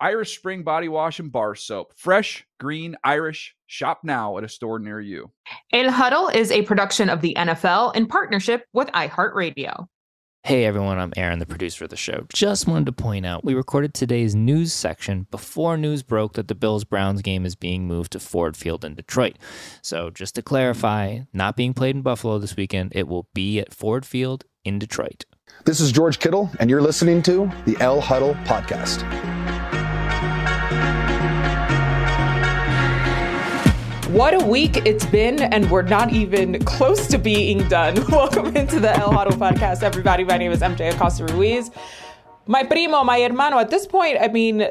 Irish Spring Body Wash and Bar Soap. Fresh, green, Irish. Shop now at a store near you. El Huddle is a production of the NFL in partnership with iHeartRadio. Hey everyone, I'm Aaron, the producer of the show. Just wanted to point out we recorded today's news section before news broke that the Bills Browns game is being moved to Ford Field in Detroit. So, just to clarify, not being played in Buffalo this weekend, it will be at Ford Field in Detroit. This is George Kittle, and you're listening to the El Huddle Podcast. What a week it's been, and we're not even close to being done. Welcome into the El Huddle podcast, everybody. My name is MJ Acosta Ruiz. My primo, my hermano. At this point, I mean,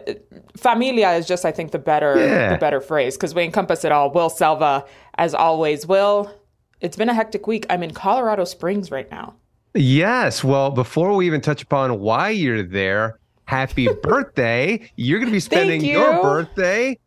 familia is just, I think, the better, Yeah. the better phrase because we encompass it all. Will Selva, as always. Will, it's been a hectic week. I'm in Colorado Springs right now. Yes. Well, before we even touch upon why you're there, happy birthday. You're going to be spending your birthday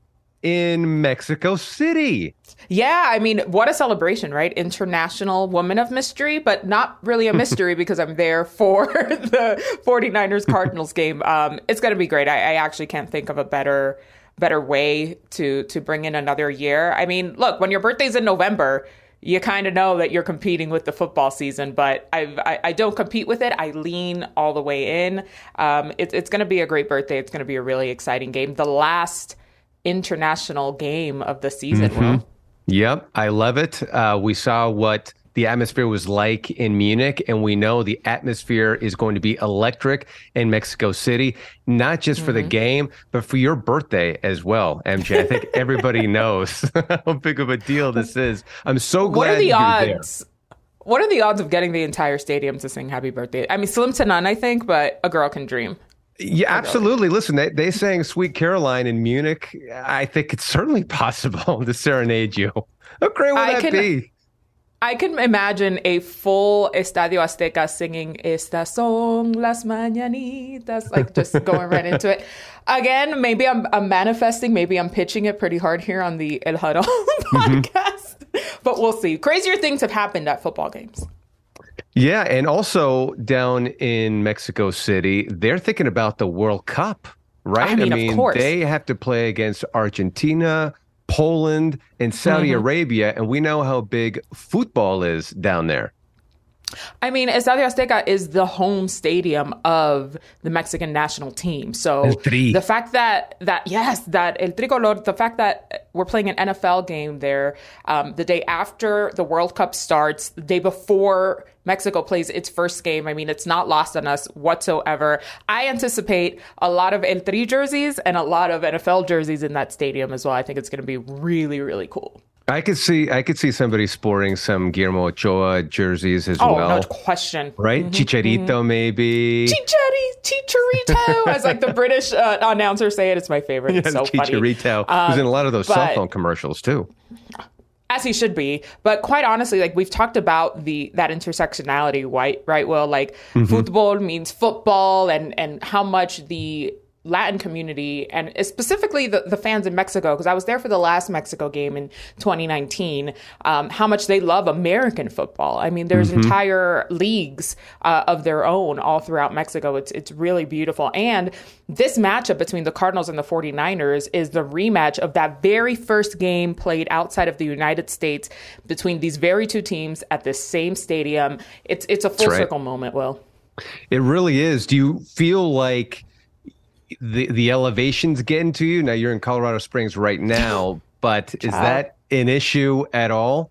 in Mexico City. Yeah, I mean, what a celebration, right? International Woman of Mystery, but not really a mystery because I'm there for the 49ers Cardinals game. Um, it's going to be great. I, I actually can't think of a better better way to to bring in another year. I mean, look, when your birthday's in November, you kind of know that you're competing with the football season, but I've, I, I don't compete with it. I lean all the way in. Um, it, it's going to be a great birthday. It's going to be a really exciting game. The last international game of the season, Will. Yep. I love it. Uh, we saw what the atmosphere was like in Munich, and we know the atmosphere is going to be electric in Mexico City, not just for the game, but for your birthday as well, MJ. I think everybody knows how big of a deal this is. I'm so glad What are the you're there. odds? What are the odds of getting the entire stadium to sing happy birthday? I mean, slim to none, I think, but a girl can dream. Yeah, absolutely. Listen, they, they sang Sweet Caroline in Munich. I think it's certainly possible to serenade you. How great would I that can- be? I can imagine a full Estadio Azteca singing "Estas son las mañanitas," like just going right into it. Again, maybe I'm, I'm manifesting, maybe I'm pitching it pretty hard here on the El Huddle mm-hmm. podcast, but we'll see. Crazier things have happened at football games. Yeah, and also down in Mexico City, they're thinking about the World Cup, right? I mean, of course. they have to play against Argentina, Poland, and Saudi Mm-hmm. Arabia, and we know how big football is down there. I mean, Estadio Azteca is the home stadium of the Mexican national team. So the fact that that yes, that El Tricolor, the fact that we're playing an NFL game there um, the day after the World Cup starts, the day before Mexico plays its first game. I mean, it's not lost on us whatsoever. I anticipate a lot of El Tri jerseys and a lot of NFL jerseys in that stadium as well. I think it's going to be really, really cool. I could see I could see somebody sporting some Guillermo Ochoa jerseys as well. Oh, well. no question. Right? Chicharito maybe. Chichari, Chicharito, as like the British uh, announcers say it. It's my favorite. It's so funny. Um, Chicharito was in a lot of those cell phone commercials too. as he should be. But quite honestly, like we've talked about the that intersectionality, right? Right. Well, like football means football, and and how much the Latin community and specifically the, the fans in Mexico, because I was there for the last Mexico game in 2019, um, how much they love American football. I mean, there's entire leagues uh, of their own all throughout Mexico. It's, it's really beautiful. And this matchup between the Cardinals and the 49ers is the rematch of that very first game played outside of the United States between these very two teams at the same stadium. It's, it's a full right. circle moment, Will. It really is. Do you feel like the the elevation's getting to you? Now you're in Colorado Springs right now, but is that an issue at all?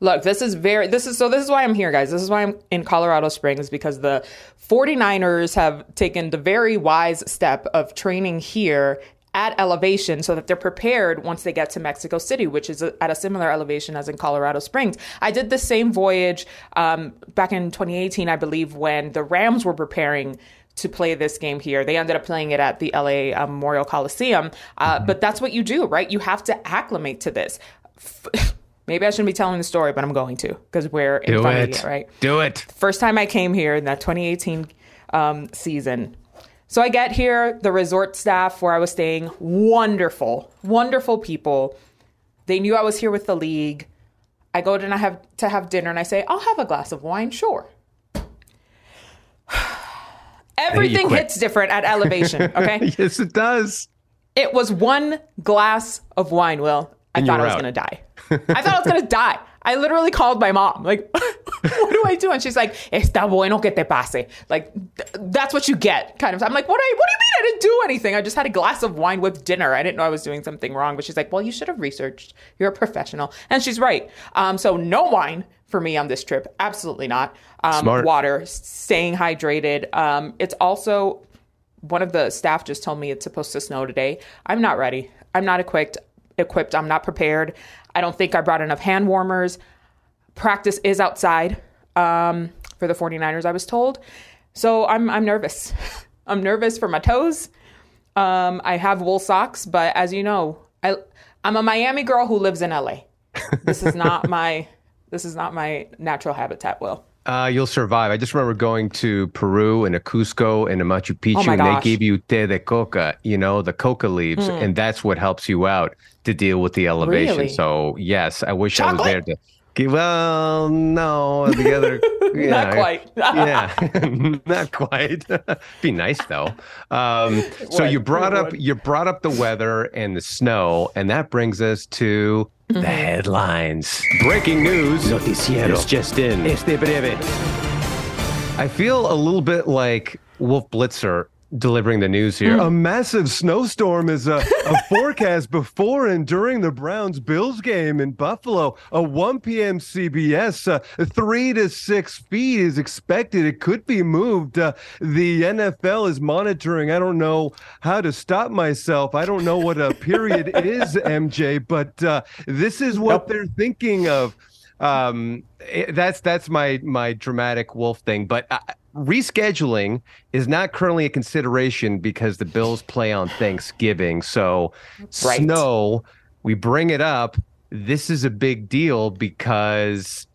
Look, this is very this is so this is why I'm here guys. This is why I'm in Colorado Springs because the 49ers have taken the very wise step of training here at elevation so that they're prepared once they get to Mexico City, which is at a similar elevation as in Colorado Springs. I did the same voyage um, back in 2018, I believe, when the Rams were preparing to play this game here. They ended up playing it at the LA um, Memorial Coliseum. Uh, But that's what you do, right? You have to acclimate to this. Maybe I shouldn't be telling the story, but I'm going to because we're in Do front it. of you, right? Do it. First time I came here in that 2018 um, season. So I get here, the resort staff where I was staying, wonderful, wonderful people. They knew I was here with the league. I go to and I have to have dinner and I say, I'll have a glass of wine, sure. Everything hits different at elevation, okay? Yes, it does. It was one glass of wine, Will. I And thought I was going to die. I thought I was going to die. I literally called my mom. Like, what do I do? And she's like, está bueno que te pase. Like, th- that's what you get, kind of. I'm like, what, I, what do you mean I didn't do anything? I just had a glass of wine with dinner. I didn't know I was doing something wrong. But she's like, well, you should have researched. You're a professional. And she's right. Um, so, no wine for me on this trip. Absolutely not. Um, Smart. Water, staying hydrated. Um, it's also one of the staff just told me it's supposed to snow today. I'm not ready. I'm not equipped. Equipped. I'm not prepared. I don't think I brought enough hand warmers. Practice is outside um, for the 49ers, I was told. So I'm I'm nervous. I'm nervous for my toes. Um, I have wool socks, but as you know, I I'm a Miami girl who lives in LA. This is not my this is not my natural habitat. Will. Uh, you'll survive. I just remember going to Peru and a Cusco and a Machu Picchu, Oh and they give you te de coca, you know, the coca leaves, and that's what helps you out to deal with the elevation. Really? So, yes, I wish I was there to. Give- Well, no, the other. yeah, Not quite. yeah, not quite. Be nice though. Um, so would, you brought it up would. you brought up the weather and the snow, and that brings us to Mm-hmm. the headlines. Breaking news. Noticiero. It's just in. Este breve. I feel a little bit like Wolf Blitzer delivering the news here. A massive snowstorm is a, a forecast before and during the Browns Bills game in Buffalo. A 1 p.m. CBS, uh, three to six feet is expected. It could be moved. Uh, the NFL is monitoring. I don't know how to stop myself. I don't know what a period is, MJ, but uh, this is what they're thinking of um it- that's that's my my dramatic wolf thing but uh, rescheduling is not currently a consideration because the bills play on thanksgiving. So Right. snow we bring it up. This is a big deal because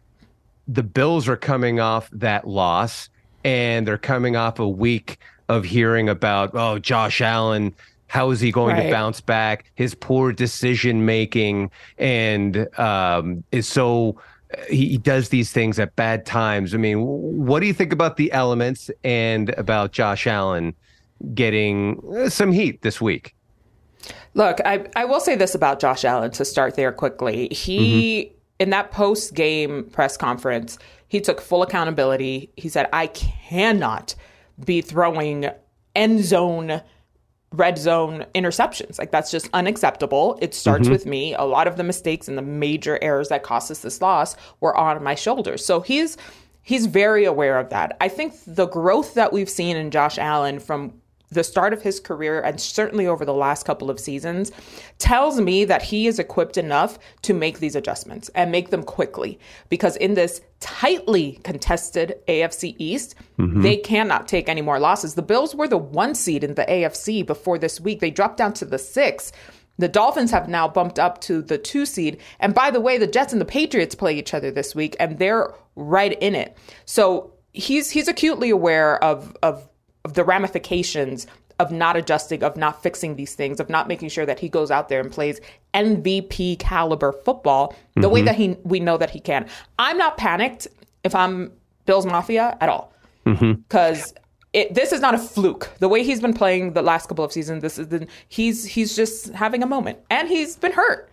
the bills are coming off that loss and they're coming off a week of hearing about oh josh allen how is he going to bounce back? His poor decision making and um, is so he, he does these things at bad times i mean what do you think about the elements and about josh allen getting uh, some heat this week Look, I, I will say this about Josh Allen to start there quickly. He, in that post game press conference, he took full accountability. He said, I cannot be throwing end zone, red zone interceptions. Like, that's just unacceptable. It starts mm-hmm. with me. A lot of the mistakes and the major errors that cost us this loss were on my shoulders. So he's. He's very aware of that. I think the growth that we've seen in Josh Allen from the start of his career and certainly over the last couple of seasons tells me that he is equipped enough to make these adjustments and make them quickly because in this tightly contested AFC East mm-hmm. they cannot take any more losses. The Bills were the 1 seed in the AFC before this week. They dropped down to the 6. The Dolphins have now bumped up to the 2 seed. And by the way, the Jets and the Patriots play each other this week and they're right in it. So he's he's acutely aware of of the ramifications of not adjusting, of not fixing these things, of not making sure that he goes out there and plays MVP caliber football the way that he we know that he can. I'm not panicked if I'm Bills Mafia at all, because. It, this is not a fluke. The way he's been playing the last couple of seasons, this is the, he's he's just having a moment, and he's been hurt.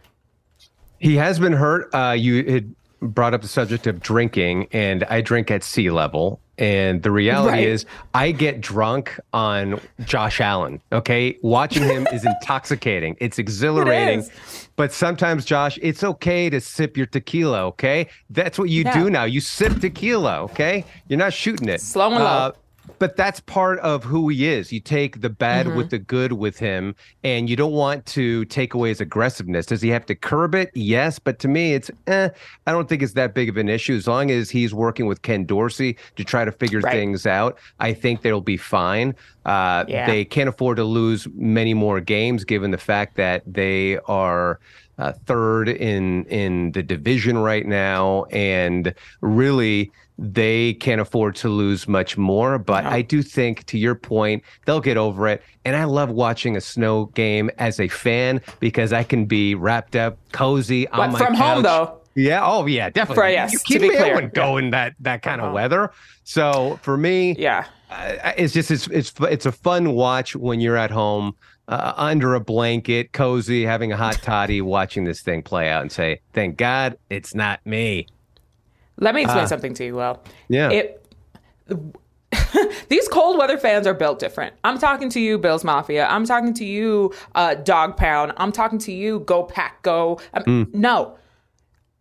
He has been hurt. Uh, you had brought up the subject of drinking, and I drink at sea level. And the reality Right. is, I get drunk on Josh Allen. Okay. Watching him is intoxicating, it's exhilarating. is. But sometimes, Josh, it's okay to sip your tequila. Okay. That's what you Yeah. do now. You sip tequila. Okay. You're not shooting it. Slow and low. Uh, but that's part of who he is. You take the bad Mm-hmm. with the good with him, and you don't want to take away his aggressiveness. Does he have to curb it? Yes, but to me, it's eh, I don't think it's that big of an issue as long as he's working with Ken Dorsey to try to figure Right. things out. I think they'll be fine. Uh, Yeah. They can't afford to lose many more games, given the fact that they are. Uh, third in in the division right now, and really they can't afford to lose much more. But I do think, to your point, they'll get over it. And I love watching a snow game as a fan because I can be wrapped up, cozy on But my from home, though. Yeah. Oh, yeah. Definitely. For- yes, you to keep be me clear. Wouldn't go in that that kind of Uh-huh. weather. So for me, Yeah. uh, it's just it's it's it's a fun watch when you're at home uh, under a blanket, cozy, having a hot toddy, watching this thing play out, and say, "Thank God it's not me." Let me explain Ah. something to you, Will. Yeah. It, these cold weather fans are built different. I'm talking to you, Bills Mafia. I'm talking to you, uh, Dog Pound. I'm talking to you, Go Pack Go. Um, Mm. No.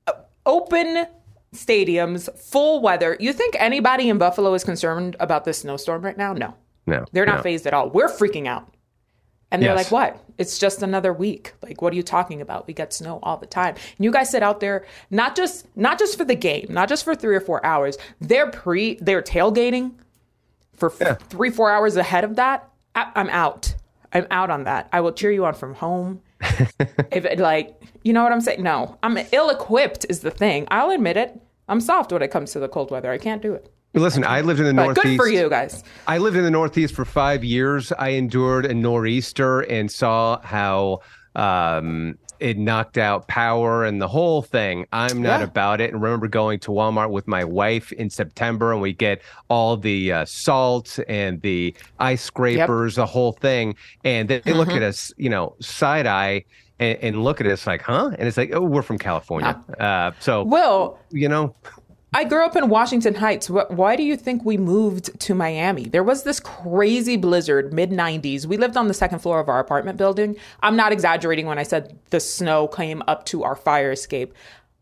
Uh, Open stadiums, full weather. You think anybody in Buffalo is concerned about this snowstorm right now? No. No, They're not no. fazed at all. We're freaking out. And they're Yes. like, what? It's just another week. Like, what are you talking about? We get snow all the time. And you guys sit out there, not just not just for the game, not just for three or four hours. They're pre they're tailgating for f- three, four hours ahead of that. I, I'm out. I'm out on that. I will cheer you on from home. if it, like, you know what I'm saying? No, I'm ill equipped is the thing. I'll admit it. I'm soft when it comes to the cold weather. I can't do it. Listen, I lived in the But Northeast. good for you guys. I lived in the Northeast for five years. I endured a nor'easter and saw how um, it knocked out power and the whole thing. I'm not Yeah. about it. And remember going to Walmart with my wife in September, and we get all the uh, salt and the ice scrapers, the whole thing, and they, they look Mm-hmm. at us, you know, side eye. And, and look at us like, huh? And it's like, oh, we're from California. Uh, so, Will, you know, I grew up in Washington Heights. Why do you think we moved to Miami? There was this crazy blizzard mid 90s. We lived on the second floor of our apartment building. I'm not exaggerating when I said the snow came up to our fire escape.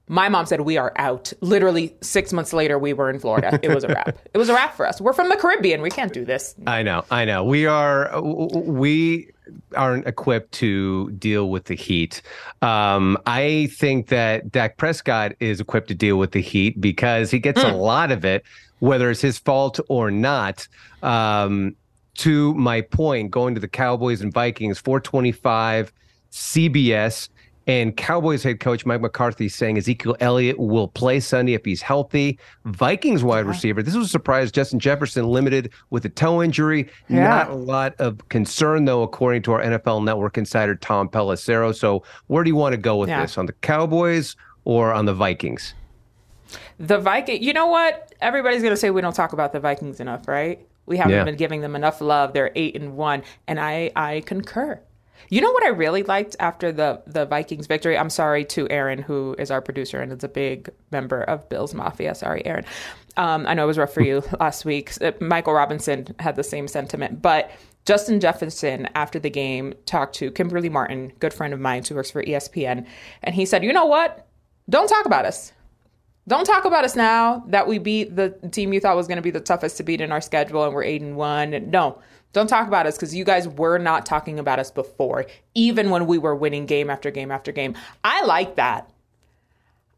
My mom said we are out. Literally six months later, we were in Florida. It was a wrap. it was a wrap for us. We're from the Caribbean. We can't do this. I know, I know. We are we aren't equipped to deal with the heat. Um, I think that Dak Prescott is equipped to deal with the heat because he gets a lot of it, whether it's his fault or not. Um, to my point, going to the Cowboys and Vikings, 425 CBS. And Cowboys head coach Mike McCarthy saying Ezekiel Elliott will play Sunday if he's healthy. Vikings wide receiver. This was a surprise. Justin Jefferson limited with a toe injury. Yeah. Not a lot of concern, though, according to our NFL Network insider Tom Pelissero. So, where do you want to go with Yeah. this? On the Cowboys or on the Vikings? The Viking, you know what? Everybody's going to say we don't talk about the Vikings enough, right? We haven't Yeah. been giving them enough love. They're eight and one, and I I concur. You know what I really liked after the the Vikings victory? I'm sorry to Aaron, who is our producer and is a big member of Bills Mafia. Sorry, Aaron. Um, I know it was rough for you last week. Uh, Michael Robinson had the same sentiment, but Justin Jefferson after the game talked to Kimberly Martin, good friend of mine who works for ESPN, and he said, "You know what? Don't talk about us." Don't talk about us now that we beat the team you thought was going to be the toughest to beat in our schedule and we're 8 and 1. And no, don't talk about us because you guys were not talking about us before, even when we were winning game after game after game. I like that.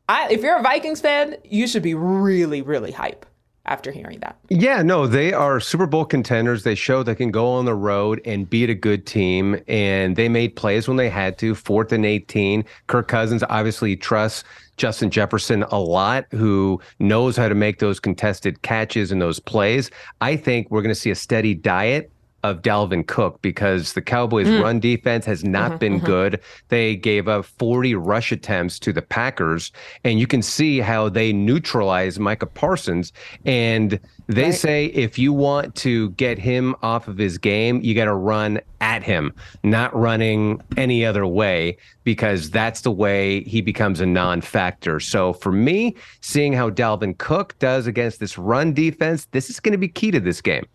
I, if you're a Vikings fan, you should be really, really hype after hearing that. Yeah, no, they are Super Bowl contenders. They show they can go on the road and beat a good team, and they made plays when they had to. Fourth and 18. Kirk Cousins obviously trusts Justin Jefferson a lot, who knows how to make those contested catches and those plays. I think we're going to see a steady diet of Dalvin Cook because the Cowboys' mm. run defense has not mm-hmm, been mm-hmm. good. They gave up 40 rush attempts to the Packers, and you can see how they neutralize Micah Parsons. And they say if you want to get him off of his game, you got to run at him, not running any other way, because that's the way he becomes a non factor. So for me, seeing how Dalvin Cook does against this run defense, this is going to be key to this game.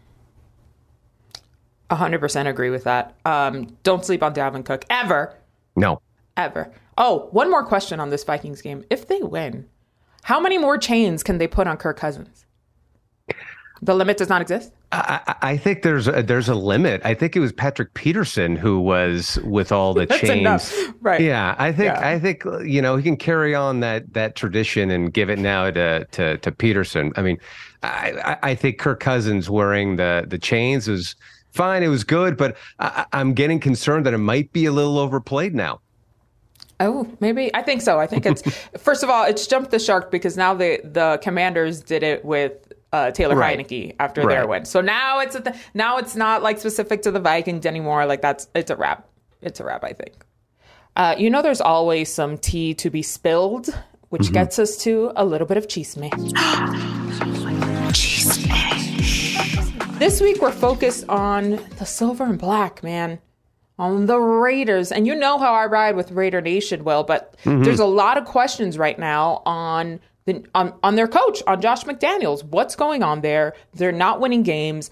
100% agree with that. Um, don't sleep on Dalvin Cook ever. No. Ever. Oh, one more question on this Vikings game. If they win, how many more chains can they put on Kirk Cousins? The limit does not exist. I, I think there's a, there's a limit. I think it was Patrick Peterson who was with all the That's chains. enough. Right. Yeah, I think Yeah. I think you know he can carry on that that tradition and give it now to to, to Peterson. I mean, I, I think Kirk Cousins wearing the the chains was fine. It was good, but I, I- I'm getting concerned that it might be a little overplayed now. Oh, maybe I think so. I think it's first of all, it's jumped the shark because now the the Commanders did it with uh, Taylor Right. Heineke after Right. their win. So now it's a th- now it's not like specific to the Vikings anymore. Like that's it's a wrap. It's a wrap. I think. Uh, you know, there's always some tea to be spilled, which gets us to a little bit of chisme. This week we're focused on the silver and black, man. On the Raiders. And you know how I ride with Raider Nation, Will, but mm-hmm. there's a lot of questions right now on the on, on their coach, on Josh McDaniels. What's going on there? They're not winning games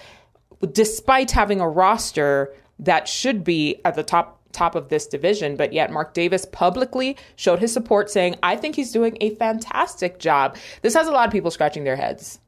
despite having a roster that should be at the top top of this division, but yet Mark Davis publicly showed his support saying, "I think he's doing a fantastic job." This has a lot of people scratching their heads.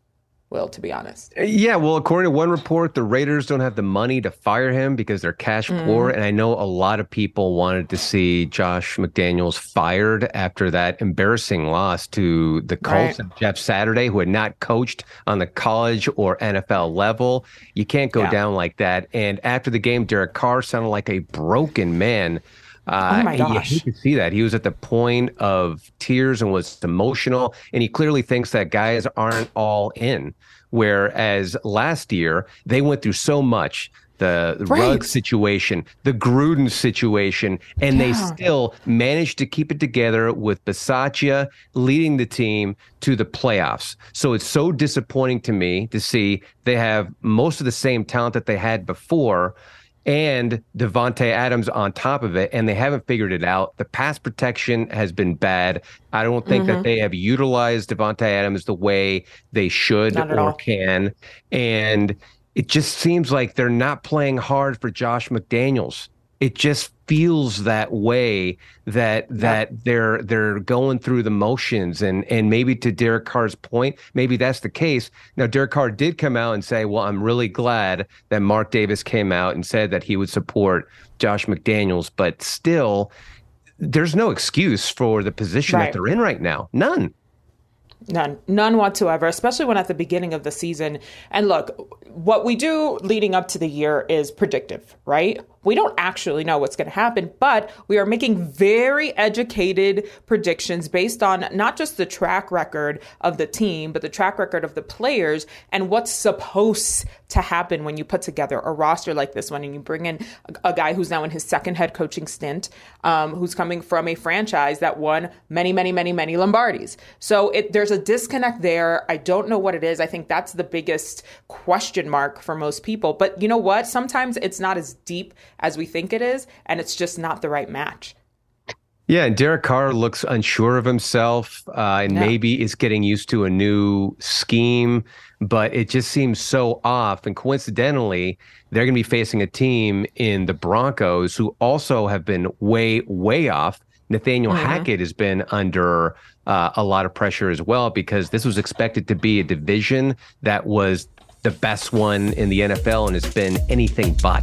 Will, to be honest. Uh, yeah, well, according to one report, the Raiders don't have the money to fire him because they're cash hmm. poor. And I know a lot of people wanted to see Josh McDaniels fired after that embarrassing loss to the Colts Right. and Jeff Saturday, who had not coached on the college or NFL level. You can't go Yeah. down like that. And after the game, Derek Carr sounded like a broken man. Uh, Oh my you gosh. hate to see that. He was at the point of tears and was emotional, and he clearly thinks that guys aren't all in. Whereas last year they went through so much. The Right. Ruggs situation, the Gruden situation, and they still managed to keep it together with Bisaccia leading the team to the playoffs. So it's so disappointing to me to see they have most of the same talent that they had before, and Davante Adams on top of it, and they haven't figured it out. The pass protection has been bad. I don't think Mm-hmm. that they have utilized Davante Adams the way they should or all. can, and it just seems like they're not playing hard for Josh McDaniels. It just feels that way that that they're they're going through the motions and and maybe to Derek Carr's point, maybe that's the case. Now Derek Carr did come out and say, "Well, I'm really glad that Mark Davis came out and said that he would support Josh McDaniels," but still there's no excuse for the position Right. that they're in right now. None. None, none whatsoever, especially when at the beginning of the season. And look, what we do leading up to the year is predictive, right? We don't actually know what's going to happen, but we are making very educated predictions based on not just the track record of the team, but the track record of the players and what's supposed to happen when you put together a roster like this one and you bring in a, guy who's now in his second head coaching stint, um, who's coming from a franchise that won many, many, many, many Lombardis. So it, there's a disconnect there. I don't know what it is. I think that's the biggest question mark for most people. But you know what? Sometimes it's not as deep as we think it is, and it's just not the right match. Yeah, and Derek Carr looks unsure of himself uh, and Yeah. maybe is getting used to a new scheme, but it just seems so off. And coincidentally, they're going to be facing a team in the Broncos who also have been way, way off. Nathaniel Hackett has been under uh, a lot of pressure as well because this was expected to be a division that was the best one in the NFL and it's been anything but.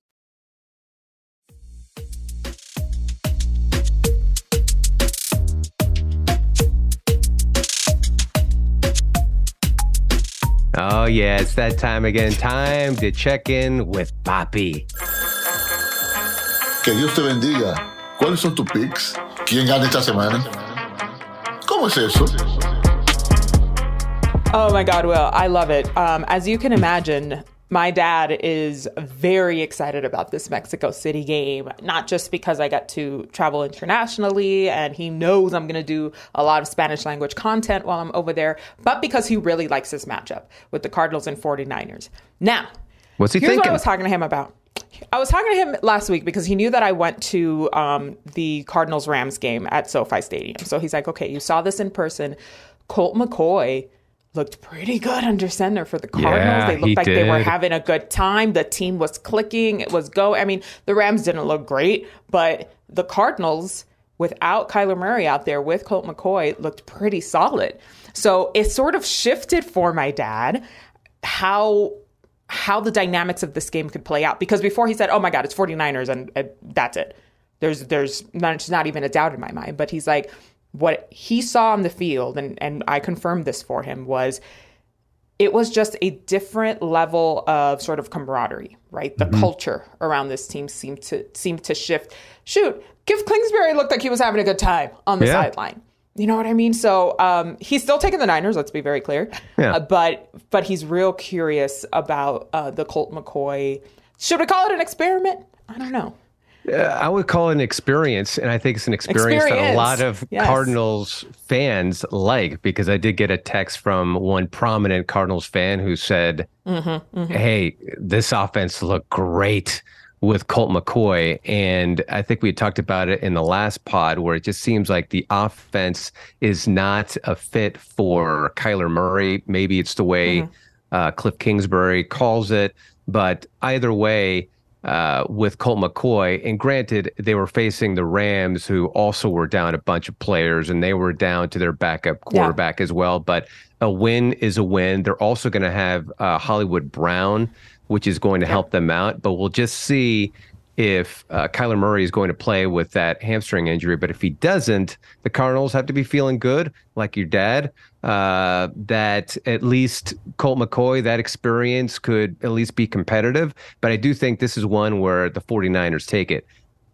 Oh, yeah, it's that time again. Time to check in with Papi. Que Dios te bendiga. ¿Cuáles son tus picks? ¿Quién gana esta semana? ¿Cómo es eso? Oh my God, Will, I love it. Um, as you can imagine, my dad is very excited about this Mexico City game, not just because I get to travel internationally and he knows I'm going to do a lot of Spanish language content while I'm over there, but because he really likes this matchup with the Cardinals and 49ers. Now, What's he Here's thinking? what I was talking to him about. I was talking to him last week because he knew that I went to um, the Cardinals Rams game at SoFi Stadium. So he's like, okay, you saw this in person. Colt McCoy looked pretty good under center for the Cardinals. Yeah, they he looked like they were having a good time. The team was clicking. It was go. I mean, the Rams didn't look great, but the Cardinals, without Kyler Murray out there with Colt McCoy, looked pretty solid. So it sort of shifted for my dad how how the dynamics of this game could play out because before he said, "Oh my God, it's 49ers," and, and that's it. There's there's not, not even a doubt in my mind. But he's like, what he saw on the field, and and I confirmed this for him was it was just a different level of sort of camaraderie, right? Mm-hmm. The culture around this team seemed to seemed to shift. Shoot, Kliff Kingsbury looked like he was having a good time on the Yeah. sideline. You know what I mean? So um, he's still taking the Niners. Let's be very clear. Yeah. Uh, but but he's real curious about uh, the Colt McCoy. Should we call it an experiment? I don't know. Uh, I would call it an experience, and I think it's an experience, that a lot of Yes. Cardinals fans like because I did get a text from one prominent Cardinals fan who said, Mm-hmm, "Hey, this offense looked great with Colt McCoy," and I think we had talked about it in the last pod where it just seems like the offense is not a fit for Kyler Murray. Maybe it's the way Mm-hmm. uh, Kliff Kingsbury calls it, but either way uh, with Colt McCoy. And granted, they were facing the Rams, who also were down a bunch of players, and they were down to their backup quarterback as well. But a win is a win. They're also going to have uh, Hollywood Brown, which is going to help them out. But we'll just see if uh, Kyler Murray is going to play with that hamstring injury. But if he doesn't, the Cardinals have to be feeling good, like your dad, uh, that at least Colt McCoy, that experience could at least be competitive. But I do think this is one where the 49ers take it.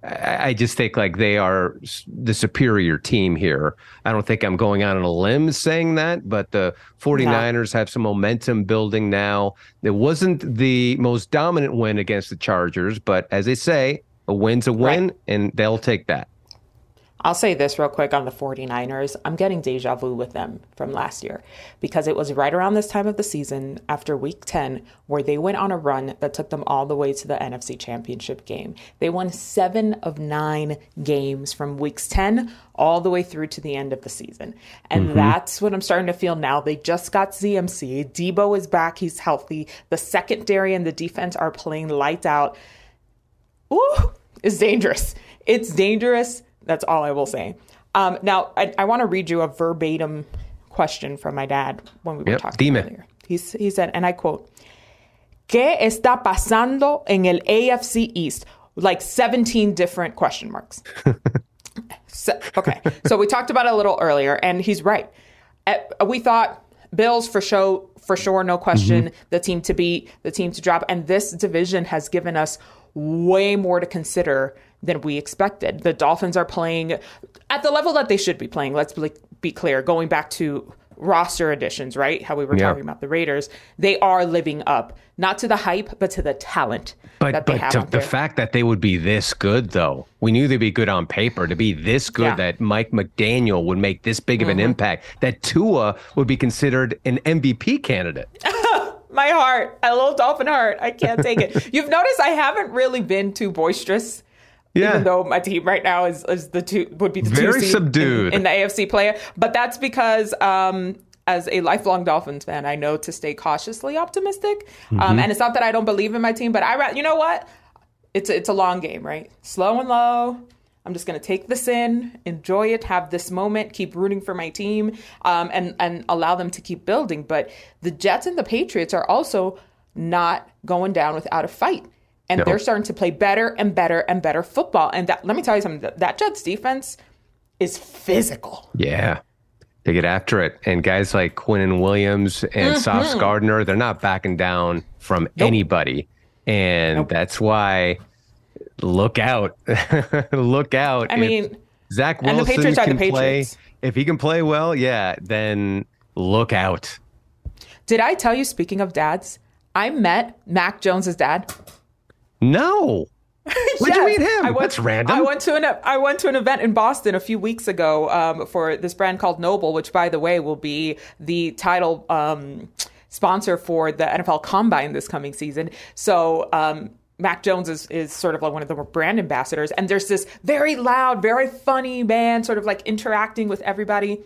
I I just think like they are the superior team here. I don't think I'm going out on a limb saying that, but the 49ers have some momentum building now. It wasn't the most dominant win against the Chargers, but as they say, a win's a win, and they'll take that. I'll say this real quick on the 49ers. I'm getting deja vu with them from last year because it was right around this time of the season after week 10 where they went on a run that took them all the way to the NFC Championship game. They won seven of nine games from weeks 10 all the way through to the end of the season. And mm-hmm. that's what I'm starting to feel now. They just got CMC. Debo is back. He's healthy. The secondary and the defense are playing lights out. Ooh, it's dangerous. It's dangerous. That's all I will say. Um, now, I, I want to read you a verbatim question from my dad when we were Yep, talking dime. earlier. He's, he said, and I quote, ¿Qué está pasando en el AFC East? Like 17 different question marks. So- okay, so we talked about it a little earlier, and he's right. We thought Bills for sure, for sure, no question, the team to beat, the team to drop, and this division has given us way more to consider than we expected. The Dolphins are playing at the level that they should be playing. Let's be, be clear. Going back to roster additions, right? How we were Yeah. talking about the Raiders, they are living up not to the hype, but to the talent But that they but have to, the fact that they would be this good, though, we knew they'd be good on paper. To be this good, Yeah. that Mike McDaniel would make this big of an Mm-hmm. impact, that Tua would be considered an MVP candidate. my heart, a little dolphin heart. I can't take it. You've noticed I haven't really been too boisterous. Yeah. Even though my team right now is, is the two would be the two Very seed subdued. in, in the AFC player, but that's because um, as a lifelong Dolphins fan, I know to stay cautiously optimistic. Mm-hmm. Um, and it's not that I don't believe in my team, but I you know what? It's a, it's a long game, right? Slow and low. I'm just going to take this in, enjoy it, have this moment, keep rooting for my team, um, and and allow them to keep building. But the Jets and the Patriots are also not going down without a fight, and No. they're starting to play better and better and better football. And that, let me tell you something: that, that Jets defense is physical. Yeah. They get after it. And guys like Quinnen Williams and Mm-hmm. Sauce Gardner, they're not backing down from anybody. And that's why look out. look out. I If mean, Zach Wilson and the Patriots are the can play. Patriots. If he can play well, yeah, then look out. did I tell you? Speaking of dads, I met Mac Jones's dad. No. Where'd you meet him? I went, That's random. I went to an I went to an event in Boston a few weeks ago um, for this brand called Noble, which, by the way, will be the title um, sponsor for the NFL Combine this coming season. So. Um, Mac Jones is, is sort of like one of the brand ambassadors, and there's this very loud, very funny man, sort of like interacting with everybody.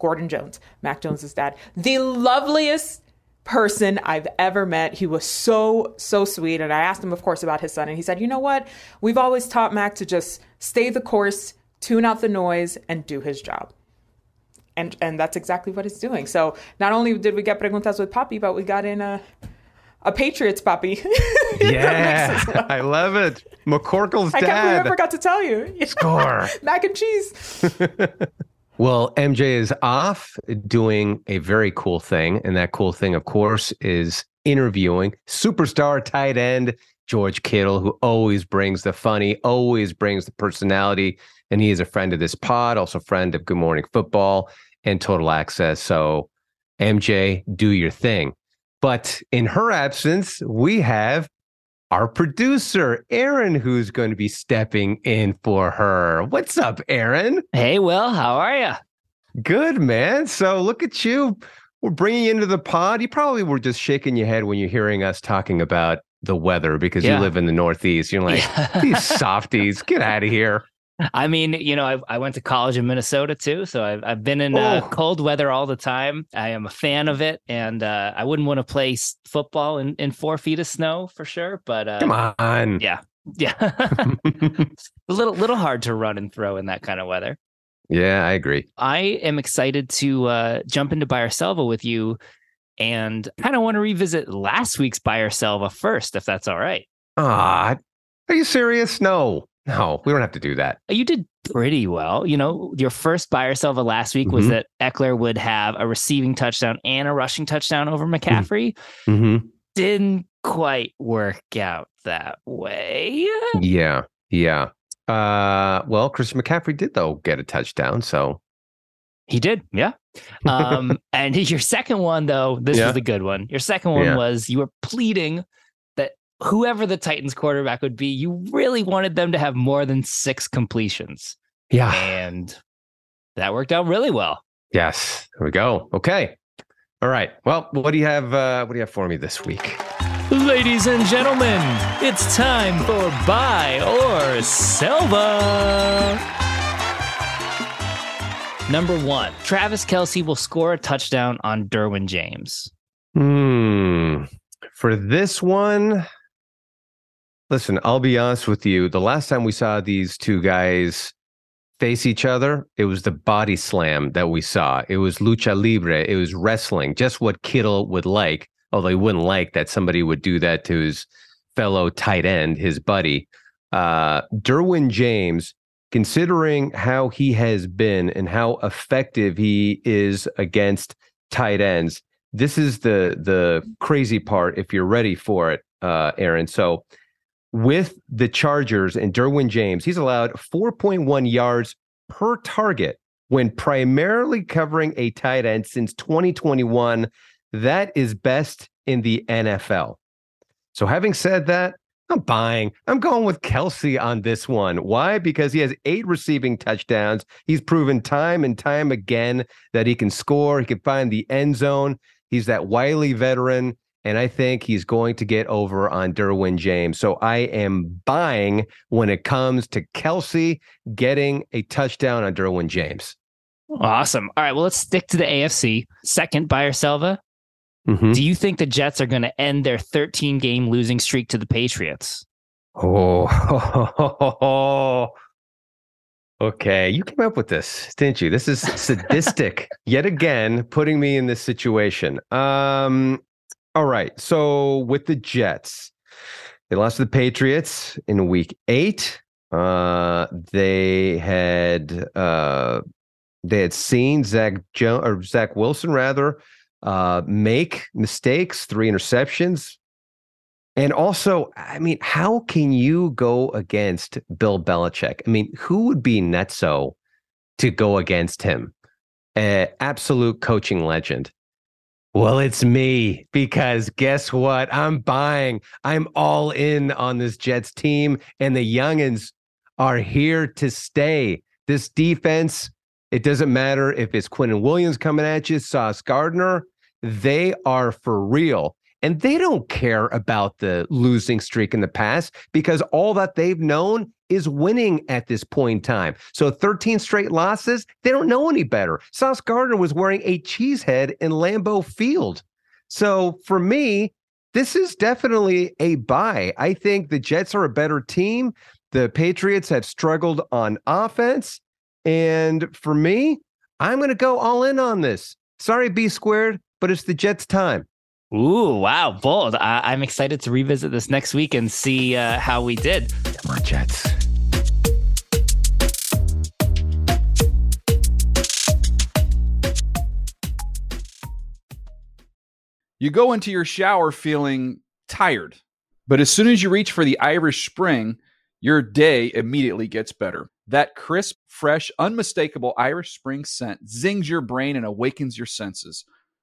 Gordon Jones, Mac Jones's dad, the loveliest person I've ever met. He was so, so sweet. And I asked him, of course, about his son. And he said, you know what? We've always taught Mac to just stay the course, tune out the noise, and do his job. And, and that's exactly what he's doing. So not only did we get preguntas with Papi, but we got in a a Patriots Papi. yeah, well. I love it. McCorkle's dad. I can't believe I forgot to tell you. Score. Mac and cheese. Well, MJ is off doing a very cool thing. And that cool thing, of course, is interviewing superstar tight end George Kittle, who always brings the funny, always brings the personality. And he is a friend of this pod, also friend of Good Morning Football and Total Access. So, MJ, do your thing. But in her absence, we have our producer, Aaron, who's going to be stepping in for her. What's up, Aaron? Hey, Will, how are you? Good, man. So look at you. We're bringing you into the pod. You probably were just shaking your head when you're hearing us talking about the weather because yeah. you live in the Northeast. You're like, yeah. these softies, get out of here. I mean, you know, I, I went to college in Minnesota too, so I've I've been in uh, oh. cold weather all the time. I am a fan of it, and uh, I wouldn't want to play football in, in four feet of snow for sure. But uh, come on, yeah, yeah, a little little hard to run and throw in that kind of weather. Yeah, I agree. I am excited to uh, jump into Buy or Selva with you, and kind of want to revisit last week's Buy or Selva first, if that's all right. Ah, are you serious? No. No, we don't have to do that. You did pretty well. You know, your first Buy or Selva last week mm-hmm. was that Ekeler would have a receiving touchdown and a rushing touchdown over mm-hmm. McCaffrey. Mm-hmm. Didn't quite work out that way. Yeah. Yeah. Uh, well, Chris McCaffrey did though get a touchdown, so he did, yeah. Um, and your second one though, this yeah. was a good one. Your second one yeah. was you were pleading whoever the Titans quarterback would be, you really wanted them to have more than six completions. Yeah. And that worked out really well. Yes. There we go. Okay. All right. Well, what do you have uh what do you have for me this week? Ladies and gentlemen, it's time for Buy or Selva. Number one, Travis Kelce will score a touchdown on Derwin James. Hmm. For this one, Listen, I'll be honest with you. The last time we saw these two guys face each other, it was the body slam that we saw. It was lucha libre. It was wrestling, just what Kittle would like, although he wouldn't like that somebody would do that to his fellow tight end, his buddy. Uh, Derwin James, considering how he has been and how effective he is against tight ends, this is the the crazy part. If you're ready for it, uh, Aaron. So with the Chargers and Derwin James, he's allowed 4.1 yards per target when primarily covering a tight end since 2021. That is best in the NFL. So, having said that, I'm buying. I'm going with Kelce on this one. Why? Because he has eight receiving touchdowns. He's proven time and time again that he can score. He can find the end zone. He's that wily veteran and I think he's going to get over on Derwin James. So I am buying when it comes to Kelce getting a touchdown on Derwin James. Awesome. All right. Well, let's stick to the AFC. Second, Buy or Selva. Mm-hmm. Do you think the Jets are going to end their 13 game losing streak to the Patriots? Oh, okay. You came up with this, didn't you? This is sadistic yet again, putting me in this situation. Um, all right. So with the Jets, they lost to the Patriots in week eight. Uh, they had uh, they had seen Zach jo- or Zach Wilson rather uh, make mistakes, three interceptions. And also, I mean, how can you go against Bill Belichick? I mean, who would be nutso to go against him? Uh, absolute coaching legend. Well, it's me because guess what? I'm buying. I'm all in on this Jets team, and the youngins are here to stay. This defense, it doesn't matter if it's Quinnen Williams coming at you, Sauce Gardner, they are for real. And they don't care about the losing streak in the past because all that they've known is winning at this point in time. So 13 straight losses, they don't know any better. Sauce Gardner was wearing a cheese head in Lambeau Field. So for me, this is definitely a buy. I think the Jets are a better team. The Patriots have struggled on offense. And for me, I'm going to go all in on this. Sorry, B squared, but it's the Jets' time. Ooh, wow, bold. I- am excited to revisit this next week and see uh, how we did. Come on, Jets. You go into your shower feeling tired, but as soon as you reach for the Irish Spring, your day immediately gets better. That crisp, fresh, unmistakable Irish Spring scent zings your brain and awakens your senses.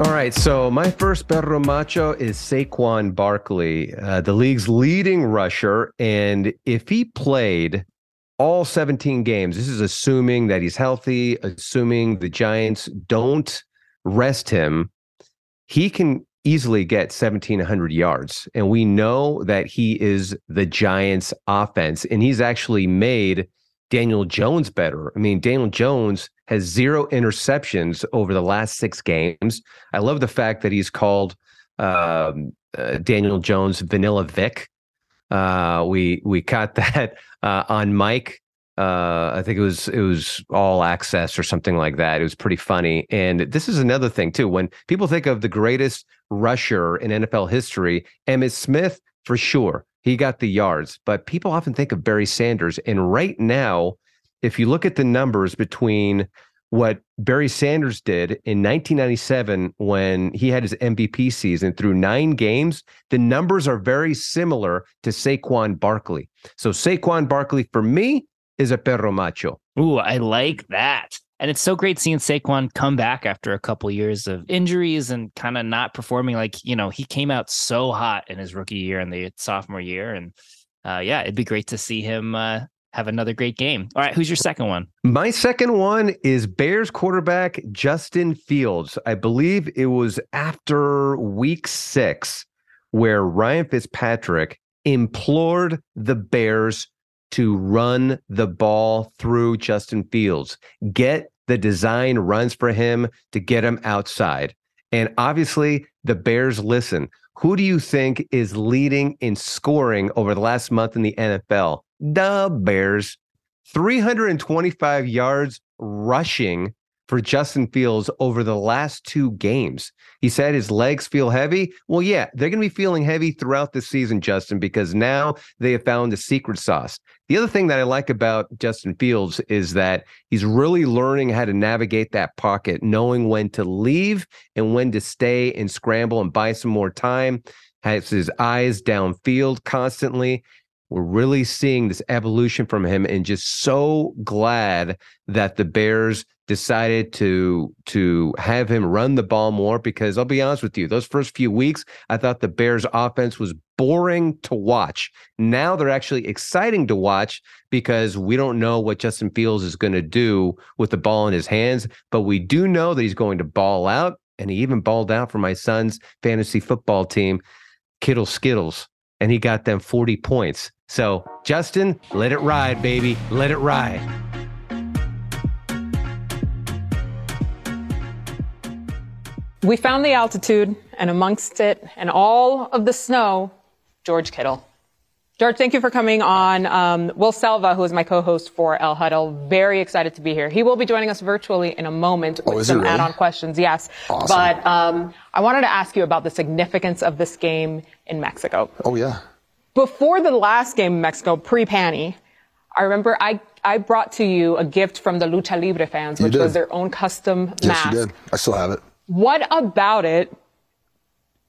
All right, so my first perro macho is Saquon Barkley, uh, the league's leading rusher. And if he played all 17 games, this is assuming that he's healthy, assuming the Giants don't rest him, he can easily get 1,700 yards. And we know that he is the Giants' offense, and he's actually made Daniel Jones better. I mean, Daniel Jones has zero interceptions over the last six games. I love the fact that he's called um, uh, Daniel Jones Vanilla Vick. Uh, we we caught that uh, on Mike. Uh, I think it was it was all access or something like that. It was pretty funny. And this is another thing too. When people think of the greatest rusher in NFL history, Emmitt Smith for sure he got the yards, but people often think of Barry Sanders. And right now, if you look at the numbers between what Barry Sanders did in 1997 when he had his MVP season through nine games, the numbers are very similar to Saquon Barkley. So Saquon Barkley for me is a perro macho. Ooh, I like that. And it's so great seeing Saquon come back after a couple years of injuries and kind of not performing like, you know, he came out so hot in his rookie year and the sophomore year. And uh, yeah, it'd be great to see him uh, have another great game. All right, who's your second one? My second one is Bears quarterback Justin Fields. I believe it was after week six where Ryan Fitzpatrick implored the Bears to run the ball through Justin Fields, get the design runs for him to get him outside. And obviously, the Bears listen. Who do you think is leading in scoring over the last month in the NFL? The Bears. 325 yards rushing for Justin Fields over the last two games. He said his legs feel heavy. Well, yeah, they're going to be feeling heavy throughout the season, Justin, because now they have found the secret sauce. The other thing that I like about Justin Fields is that he's really learning how to navigate that pocket, knowing when to leave and when to stay and scramble and buy some more time. Has his eyes downfield constantly. We're really seeing this evolution from him and just so glad that the Bears decided to to have him run the ball more because I'll be honest with you, those first few weeks, I thought the Bears offense was boring to watch. Now they're actually exciting to watch because we don't know what Justin Fields is going to do with the ball in his hands, but we do know that he's going to ball out and he even balled out for my son's fantasy football team, Kittle Skittles, and he got them 40 points. So, Justin, let it ride, baby. Let it ride. We found the altitude, and amongst it and all of the snow, George Kittle. George, thank you for coming on. Um, Will Selva, who is my co-host for El Huddle, very excited to be here. He will be joining us virtually in a moment oh, with some really? add-on questions. Yes, awesome. but um, I wanted to ask you about the significance of this game in Mexico. Oh yeah. Before the last game in Mexico, pre-Panny, I remember I I brought to you a gift from the Lucha Libre fans, which was their own custom yes, mask. Yes, you did. I still have it. What about it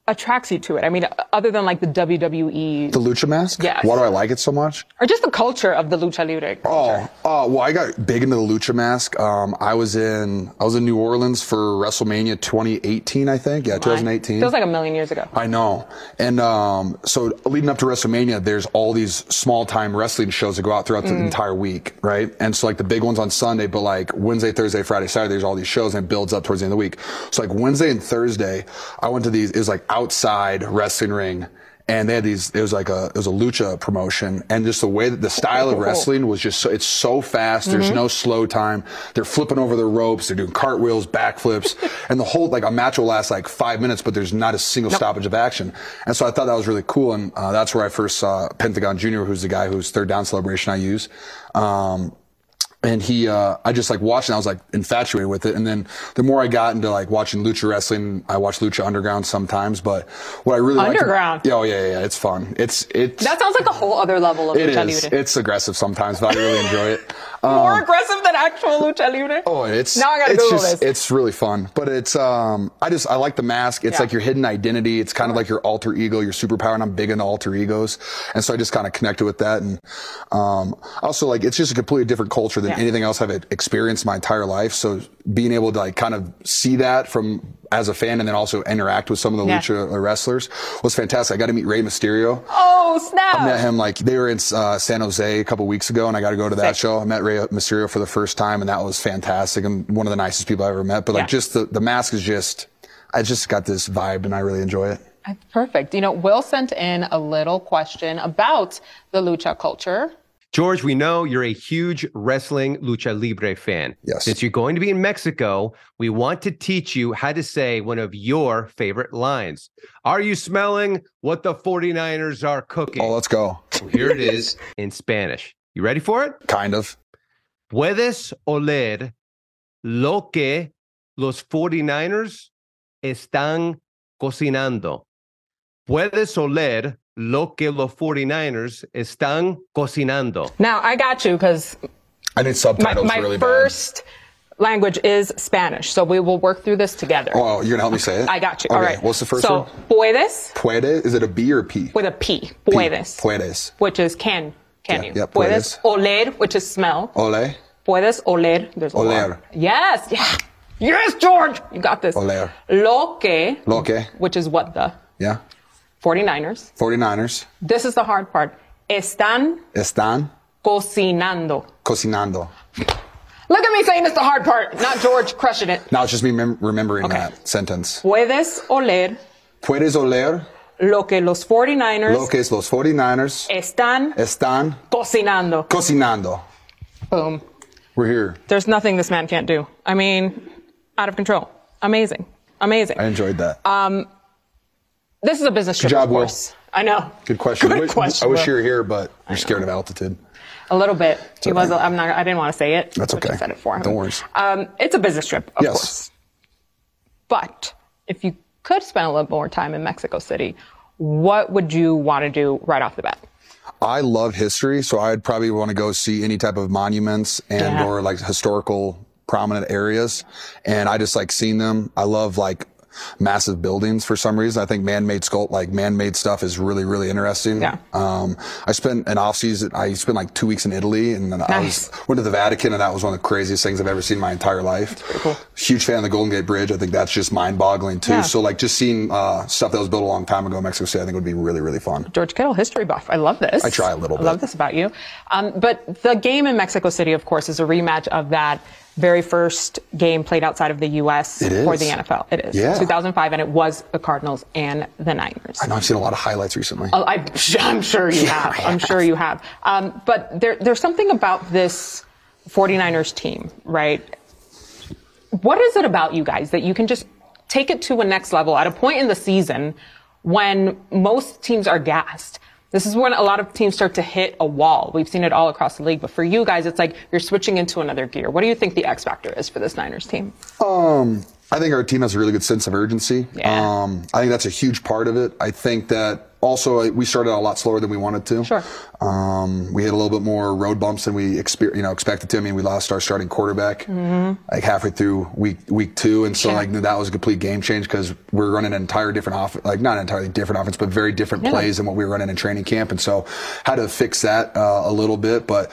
attracts you to it? I mean, other than like the WWE The lucha mask? Yes. Why do I like it so much? or just the culture of the lucha libre. Oh, uh, well, I got big into the lucha mask. Um, I was in I was in New Orleans for WrestleMania 2018, I think. Yeah, 2018. Feels like a million years ago. I know. And um, so leading up to WrestleMania, there's all these small time wrestling shows that go out throughout the entire week, right? And so like the big ones on Sunday, but like Wednesday, Thursday, Friday, Saturday, there's all these shows and it builds up towards the end of the week. So like Wednesday and Thursday, I went to these, it was like outside wrestling ring. And they had these, it was like a, it was a lucha promotion. And just the way that the style of wrestling was just so, it's so fast. There's no slow time. They're flipping over the ropes. They're doing cartwheels, backflips. and the whole, like a match will last like five minutes, but there's not a single stoppage of action. And so I thought that was really cool. And uh, that's where I first saw Pentagon Jr., who's the guy whose third down celebration I use. Um, and he, uh, I just like watched and I was like infatuated with it. And then the more I got into like watching lucha wrestling, I watch Lucha Underground sometimes. But what I really Underground? yeah, oh yeah, yeah, yeah, it's fun. It's it's That sounds like a whole other level of it lucha is. libre. It's aggressive sometimes, but I really enjoy it. More Um, aggressive than actual lucha libre. Oh, it's Now I gotta it's Google just, this. It's really fun, but it's um I just I like the mask. It's Yeah. like your hidden identity. It's kind of like your alter ego, your superpower, and I'm big into alter egos, and so I just kind of connected with that. And um also like it's just a completely different culture than Yeah. anything else I've experienced my entire life. So being able to like kind of see that from as a fan and then also interact with some of the Yeah. lucha wrestlers was fantastic. I got to meet Rey Mysterio. Oh snap! I met him like they were in uh, San Jose a couple weeks ago, and I got to go to that Sick. show. I met Rey Mysterio for the first time, and that was fantastic and one of the nicest people I ever met. But like, Yeah. just the the mask is just, I just got this vibe, and I really enjoy it. Perfect. You know, Will sent in a little question about the lucha culture. George, we know you're a huge wrestling lucha libre fan. Yes. Since you're going to be in Mexico, we want to teach you how to say one of your favorite lines. Are you smelling what the 49ers are cooking? Oh, let's go. Here it is in Spanish. You ready for it? Kind of. Puedes oler lo que los 49ers están cocinando. Puedes oler lo que los 49ers están cocinando. Now I got you because I need my, subtitles my really first language is Spanish, so we will work through this together. Oh, you're gonna help me say it. I got you. Okay, All right. What's the first so, one? puedes Puede. Is it a B or a P? with a P. Puedes. Puedes. Which is can. Can Yeah, you? yeah, puedes. Oler, which is smell. Ole. Puedes oler. There's a Oler. lot. Yes. Yeah. Yes, George. You got this. Oler. Lo que. Lo que. Which is what the Yeah. 49ers. 49ers This is the hard part. Están están cocinando. cocinando. Look at me saying it's the hard part, not George crushing it. Now it's just me mem- remembering Okay. that sentence. Puedes oler Puedes oler lo que los 49ers lo que es los 49ers están están cocinando. cocinando. Boom. We're here. There's nothing this man can't do. I mean, out of control. Amazing. Amazing. I enjoyed that. Um, This is a business trip, job, of Will. course. I know. Good question. Good I wish, question. I wish you were here, but you're scared of altitude. A little bit. He okay. was. I'm not. I didn't want to say it. That's okay. I said it for him. Don't worry. Um, it's a business trip, of Yes. course. But if you could spend a little more time in Mexico City, what would you want to do right off the bat? I love history, so I'd probably want to go see any type of monuments and Yeah. or like historical prominent areas. And I just like seeing them. I love like massive buildings for some reason. I think man-made sculpt, like man-made stuff is really, really interesting. Yeah. Um, I spent an off season, I spent like two weeks in Italy and then I was, went to the Vatican and that was one of the craziest things I've ever seen in my entire life. cool. Huge fan of the Golden Gate Bridge. I think that's just mind boggling too. Yeah. So like just seeing, uh, stuff that was built a long time ago in Mexico City, I think would be really, really fun. George Kittle, history buff. I love this. I try a little bit. I love this about you. Um, but the game in Mexico City, of course, is a rematch of that very first game played outside of the U.S. For the NFL. It is. Yeah. 2005, and it was the Cardinals and the Niners. I know I've seen a lot of highlights recently. Oh, I, I'm sure you have. I'm sure you have. Um, but there, there's something about this 49ers team, right? What is it about you guys that you can just take it to a next level at a point in the season when most teams are gassed? This is when a lot of teams start to hit a wall. We've seen it all across the league, but for you guys, it's like you're switching into another gear. What do you think the X factor is for this Niners team? Um, I think our team has a really good sense of urgency. Yeah. Um, I think that's a huge part of it. I think that also uh, we started out a lot slower than we wanted to. Sure. Um, we had a little bit more road bumps than we exper- you know expected to. I mean, we lost our starting quarterback like halfway through week week two, and so Sure. like that was a complete game change because we're running an entire different offense, like not an entirely different offense, but very different plays than what we were running in training camp, and so had to fix that uh, a little bit. But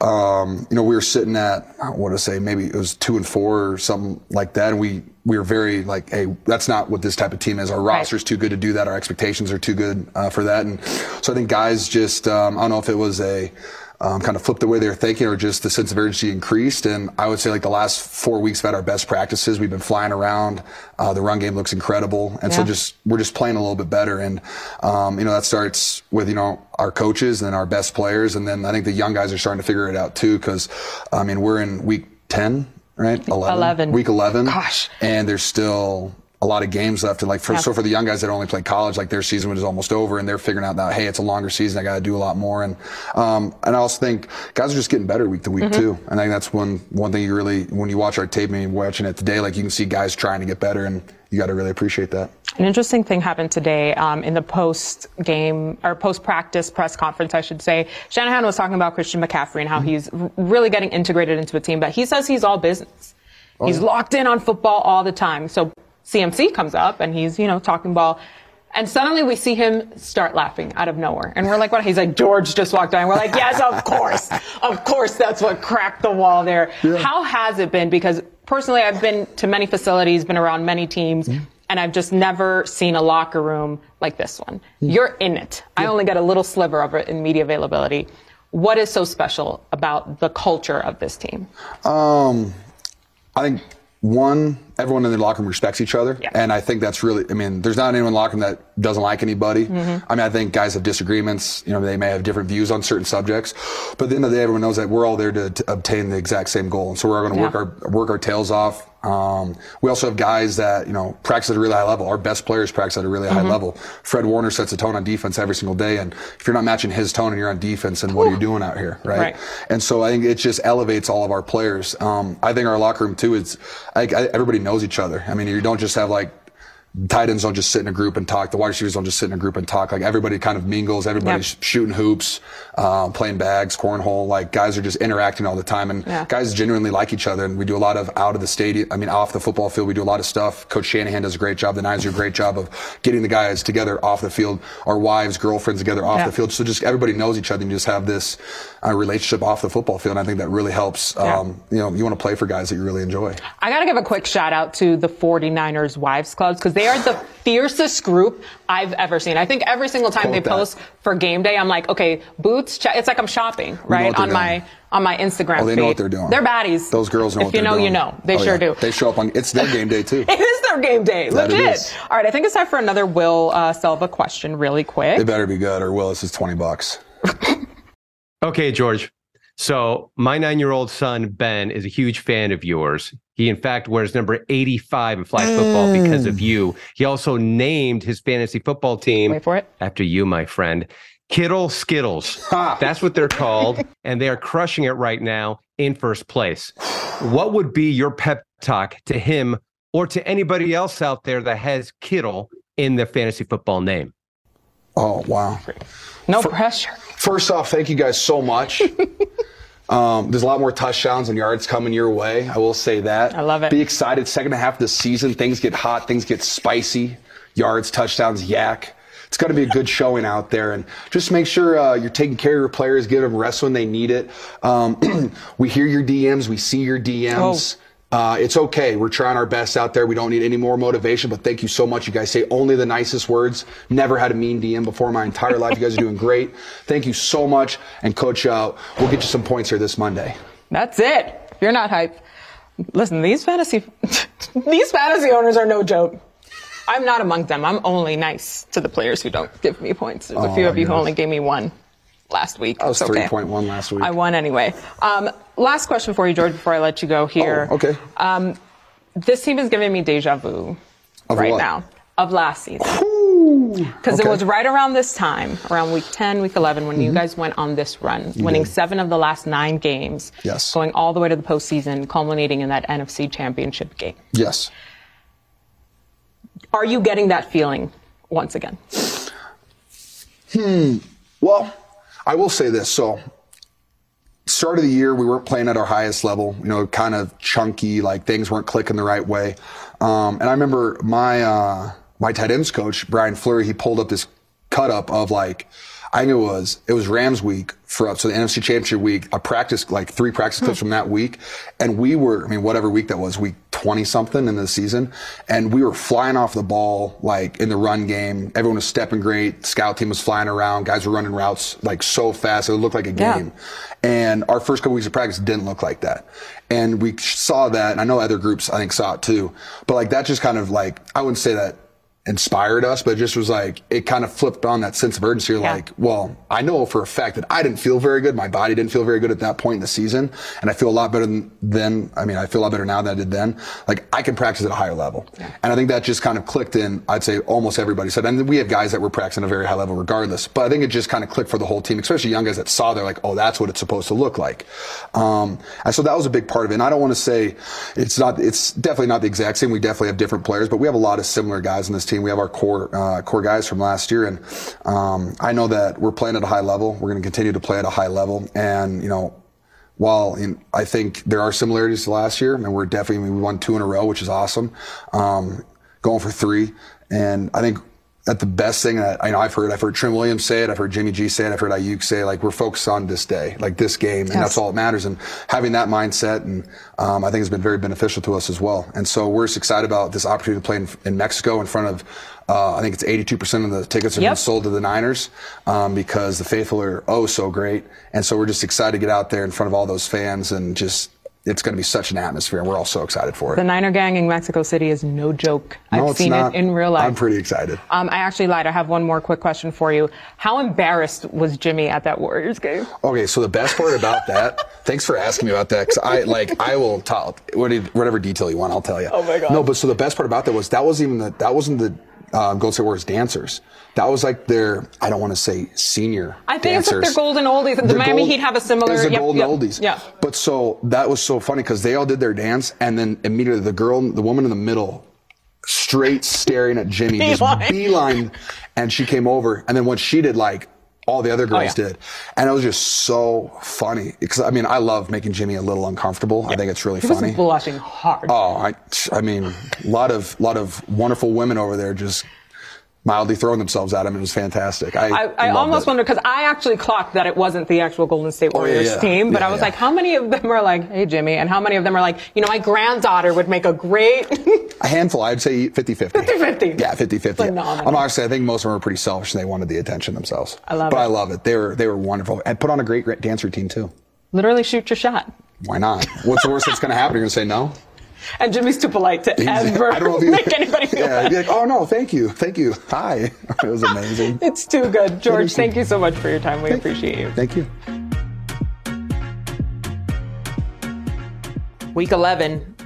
um, you know, we were sitting at I want to say maybe it was two and four or something like that, and we we were very like, hey, that's not what this type of team is. Our roster's too good to do that. Our expectations are too good uh, for that, and so I think guys just um, I don't know if it was a um, kind of flipped the way they were thinking or just the sense of urgency increased. And I would say like the last four weeks we've had our best practices. We've been flying around. Uh, the run game looks incredible. And so just, we're just playing a little bit better. And, um, you know, that starts with, you know, our coaches and then our best players. And then I think the young guys are starting to figure it out too. Cause I mean, we're in week 10, right? 11. 11. Week 11. Gosh. And there's still, a lot of games left, and like for, Yeah. so for the young guys that only play college, like their season was almost over, and they're figuring out that hey, it's a longer season, I got to do a lot more, and um, and I also think guys are just getting better week to week Mm-hmm. too, and I think that's one one thing you really when you watch our tape and you're watching it today, like you can see guys trying to get better, and you got to really appreciate that. An interesting thing happened today um, in the post game or post practice press conference, I should say. Shanahan was talking about Christian McCaffrey and how he's really getting integrated into a team, but he says he's all business. He's locked in on football all the time. So CMC comes up and he's, you know, talking ball. And suddenly we see him start laughing out of nowhere. And we're like, what? He's like, George just walked by. And we're like, yes, of course. Of course, that's what cracked the wall there. How has it been? Because personally, I've been to many facilities, been around many teams, and I've just never seen a locker room like this one. You're in it. I only get a little sliver of it in media availability. What is so special about the culture of this team? Um, I think one, everyone in the locker room respects each other, Yeah. and I think that's really. I mean, there's not anyone in the locker room that doesn't like anybody. Mm-hmm. I mean, I think guys have disagreements. You know, they may have different views on certain subjects, but at the end of the day, everyone knows that we're all there to, to obtain the exact same goal, and so we're going to Yeah. work our work our tails off. Um, we also have guys that you know practice at a really high level. Our best players practice at a really high Mm-hmm. level. Fred Warner sets the tone on defense every single day, and if you're not matching his tone and you're on defense, then what are you doing out here, right? Right. And so I think it just elevates all of our players. Um, I think our locker room too is, I, I, everybody knows each other. I mean, you don't just have like tight ends don't just sit in a group and talk. The wide receivers don't just sit in a group and talk. Like everybody kind of mingles. Everybody's Yep. shooting hoops, um, playing bags, cornhole. Like guys are just interacting all the time, and Yeah. guys genuinely like each other. And we do a lot of out of the stadium. I mean, off the football field, we do a lot of stuff. Coach Shanahan does a great job. The Niners do a great job of getting the guys together off the field. Our wives, girlfriends together off Yeah. the field. So just everybody knows each other. and You just have this uh, relationship off the football field. And I think that really helps. Yeah. Um, you know, you want to play for guys that you really enjoy. I got to give a quick shout out to the 49ers Wives Clubs because they are the fiercest group I've ever seen. I think every single time Quote they that. post for game day, I'm like, okay, boots, check. it's like I'm shopping, right? what they're On my on my Instagram Oh, they feed. know what they're doing. They're baddies. Those girls know if what you they're know, doing. you know. They Oh, sure yeah. do. They show up on. It's their game day too. it is their game day. That Legit. is. All right, I think it's time for another Will uh, Selva question, really quick. It better be good, or Willis is twenty bucks. Okay, George. So my nine-year-old son Ben is a huge fan of yours. He, in fact, wears number 85 in flag football because of mm. you. He also named his fantasy football team Wait for it. after you, my friend. Kittle Skittles. That's what they're called, and they are crushing it right now in first place. What would be your pep talk to him or to anybody else out there that has Kittle in their fantasy football name? Oh wow! No pressure. First off, thank you guys so much. Um, there's a lot more touchdowns and yards coming your way. I will say that. I love it. Be excited. Second half of the season, things get hot, things get spicy. Yards, touchdowns, yak. It's going to be a good showing out there, and just make sure uh, you're taking care of your players, give them rest when they need it. Um, we hear your DMs, we see your DMs. Uh, it's okay. We're trying our best out there. We don't need any more motivation, but thank you so much. You guys say only the nicest words. Never had a mean DM before in my entire life. You guys are doing great. Thank you so much. And coach, uh, we'll get you some points here this Monday. That's it. You're not hype, listen, these fantasy these fantasy owners are no joke. I'm not among them. I'm only nice to the players who don't give me points. There's a few Oh, of you who only gave me one last week. I was It's okay. 3.1 last week. I won anyway. Um, last question for you, George, before I let you go here. Oh, okay. Um, this team is giving me deja vu Of right what? now of last season. Because it was right around this time, around week 10, week 11, when you guys went on this run, winning did. seven of the last nine games, Yes. going all the way to the postseason, culminating in that NFC championship game. Yes. Are you getting that feeling once again? Hmm. Well, I will say this. So, start of the year, we weren't playing at our highest level. You know, kind of chunky, like things weren't clicking the right way. Um, and I remember my uh, my tight ends coach Brian Fleury. He pulled up this cut up of like. I knew it was it was Rams week for us. so the NFC Championship week. I practiced like three practice clips from that week, and we were I mean whatever week that was, week twenty something in the season, and we were flying off the ball like in the run game. Everyone was stepping great. Scout team was flying around. Guys were running routes like so fast it looked like a Yeah. game. And our first couple weeks of practice didn't look like that. And we saw that, and I know other groups I think saw it too. But like that just kind of like I wouldn't say that inspired us, but it just was like it kind of flipped on that sense of urgency. You're Yeah. like, well, I know for a fact that I didn't feel very good. My body didn't feel very good at that point in the season, and I feel a lot better than then. I mean, I feel a lot better now than I did then. Like I can practice at a higher level, and I think that just kind of clicked in. I'd say almost everybody said, and we have guys that were practicing at a very high level regardless. But I think it just kind of clicked for the whole team, especially young guys that saw. They're like, oh, that's what it's supposed to look like. Um, and so that was a big part of it. And I don't want to say it's not. It's definitely not the exact same. We definitely have different players, but we have a lot of similar guys in this team. We have our core uh, core guys from last year, and um, I know that we're playing at a high level. We're going to continue to play at a high level, and you know. While in, I think there are similarities to last year, I and we're definitely we won two in a row, which is awesome. Um, going for three, and I think that the best thing that I know I've heard, I've heard Trent Williams say it, I've heard Jimmy G say it, I've heard Aiyuk say, it, like we're focused on this day, like this game, and that's all that matters. And having that mindset, and um, I think it's been very beneficial to us as well. And so we're just excited about this opportunity to play in, in Mexico in front of. Uh, I think it's 82% of the tickets are Yep. been sold to the Niners um, because the faithful are oh so great, and so we're just excited to get out there in front of all those fans and just. It's going to be such an atmosphere, and we're all so excited for it. The Niner gang in Mexico City is no joke. No, I've seen not. it in real life. I'm pretty excited. Um, I actually lied. I have one more quick question for you. How embarrassed was Jimmy at that Warriors game? Okay, so the best part about that, thanks for asking me about that, because I like I will tell whatever detail you want, I'll tell you. Oh my God. No, but so the best part about that was that wasn't even the that wasn't the uh, Golden State Warriors dancers. That was like their I don't want to say senior. I think it's like their golden oldies. The Their Miami gold- Heat have a similar. It's the yep, golden yep, oldies. Yeah. But so that was so funny because they all did their dance, and then immediately the girl, the woman in the middle, straight staring at Jimmy, just Beeline. beeline, and she came over, and then what she did, like all the other oh, girls Oh, yeah. did, and it was just so funny because I mean I love making Jimmy a little uncomfortable. I think it's really He was funny. blushing hard. Oh, I, I mean, a lot of, lot of wonderful women over there just mildly throwing themselves at him. It was fantastic. I, I, I almost it. wonder because I actually clocked that it wasn't the actual Golden State Oh, yeah, Warriors yeah. team, but Yeah, I was like, how many of them are like, "Hey, Jimmy," and how many of them are like, you know, my granddaughter would make a great. A handful, I'd say 50-50. 50-50. Yeah, 50-50. Phenomenal. I'm honestly, I think most of them were pretty selfish and they wanted the attention themselves. I love but it. But I love it. They were, they were wonderful. And put on a great, great dance routine too. Literally shoot your shot. Why not? What's the worst that's going to happen? You're going to say no? And Jimmy's too polite to ever I don't know you make anybody feel Yeah, bad. you'd be like, oh no, thank you. Thank you. Hi. It was amazing. It's too good. George, thank you so much for your time. We appreciate you. Thank you. Week 11,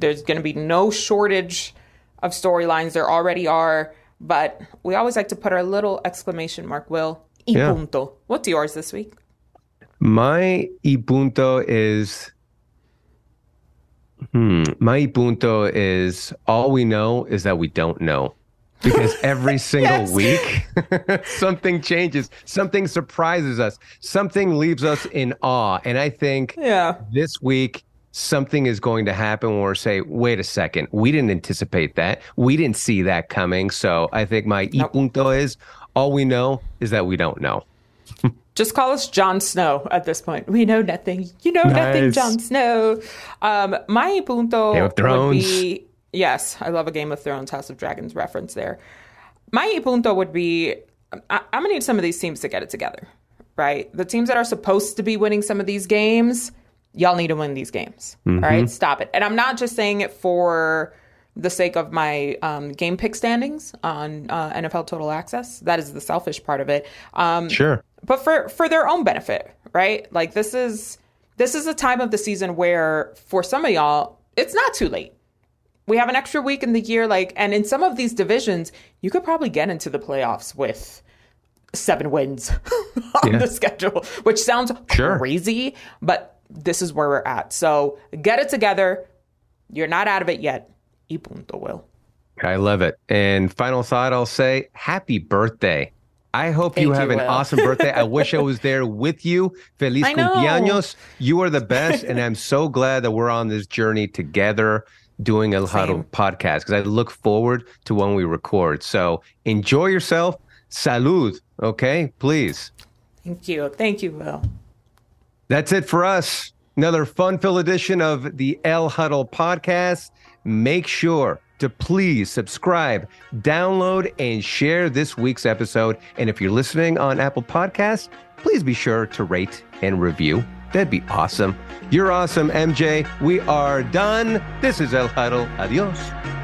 there's going to be no shortage of storylines. There already are, but we always like to put our little exclamation mark, Will. Y Yeah. punto. What's yours this week? My y punto is. Hmm. My punto is all we know is that we don't know. Because every single week, something changes, something surprises us, something leaves us in awe. And I think Yeah. this week, something is going to happen where we say, wait a second, we didn't anticipate that. We didn't see that coming. So I think my y punto is all we know is that we don't know. Just call us Jon Snow at this point. We know nothing. You know nothing, Nice. Jon Snow. Um, my punto Game of would Thrones. be yes, I love a Game of Thrones, House of Dragons reference there. My punto would be I, I'm gonna need some of these teams to get it together, right? The teams that are supposed to be winning some of these games, y'all need to win these games. All right, stop it. And I'm not just saying it for the sake of my um, game pick standings on uh, NFL Total Access. That is the selfish part of it. Um, Sure. But for for their own benefit, right? Like this is this is a time of the season where for some of y'all, it's not too late. We have an extra week in the year, like, and in some of these divisions, you could probably get into the playoffs with seven wins on Yeah. the schedule, which sounds Sure. crazy, but this is where we're at. So get it together. You're not out of it yet. Y punto, Will. I love it. And final thought I'll say happy birthday I hope Thank you have you, an Will. awesome birthday. I wish I was there with you. Feliz cumpleaños. You are the best. and I'm so glad that we're on this journey together doing El Huddle Same. podcast because I look forward to when we record. So enjoy yourself. Salud. Okay, please. Thank you. Thank you, Will. That's it for us. Another fun filled edition of the El Huddle podcast. Make sure to please subscribe, download, and share this week's episode. And if you're listening on Apple Podcasts, please be sure to rate and review. That'd be awesome. You're awesome, MJ. We are done. This is El Huddle. Adios.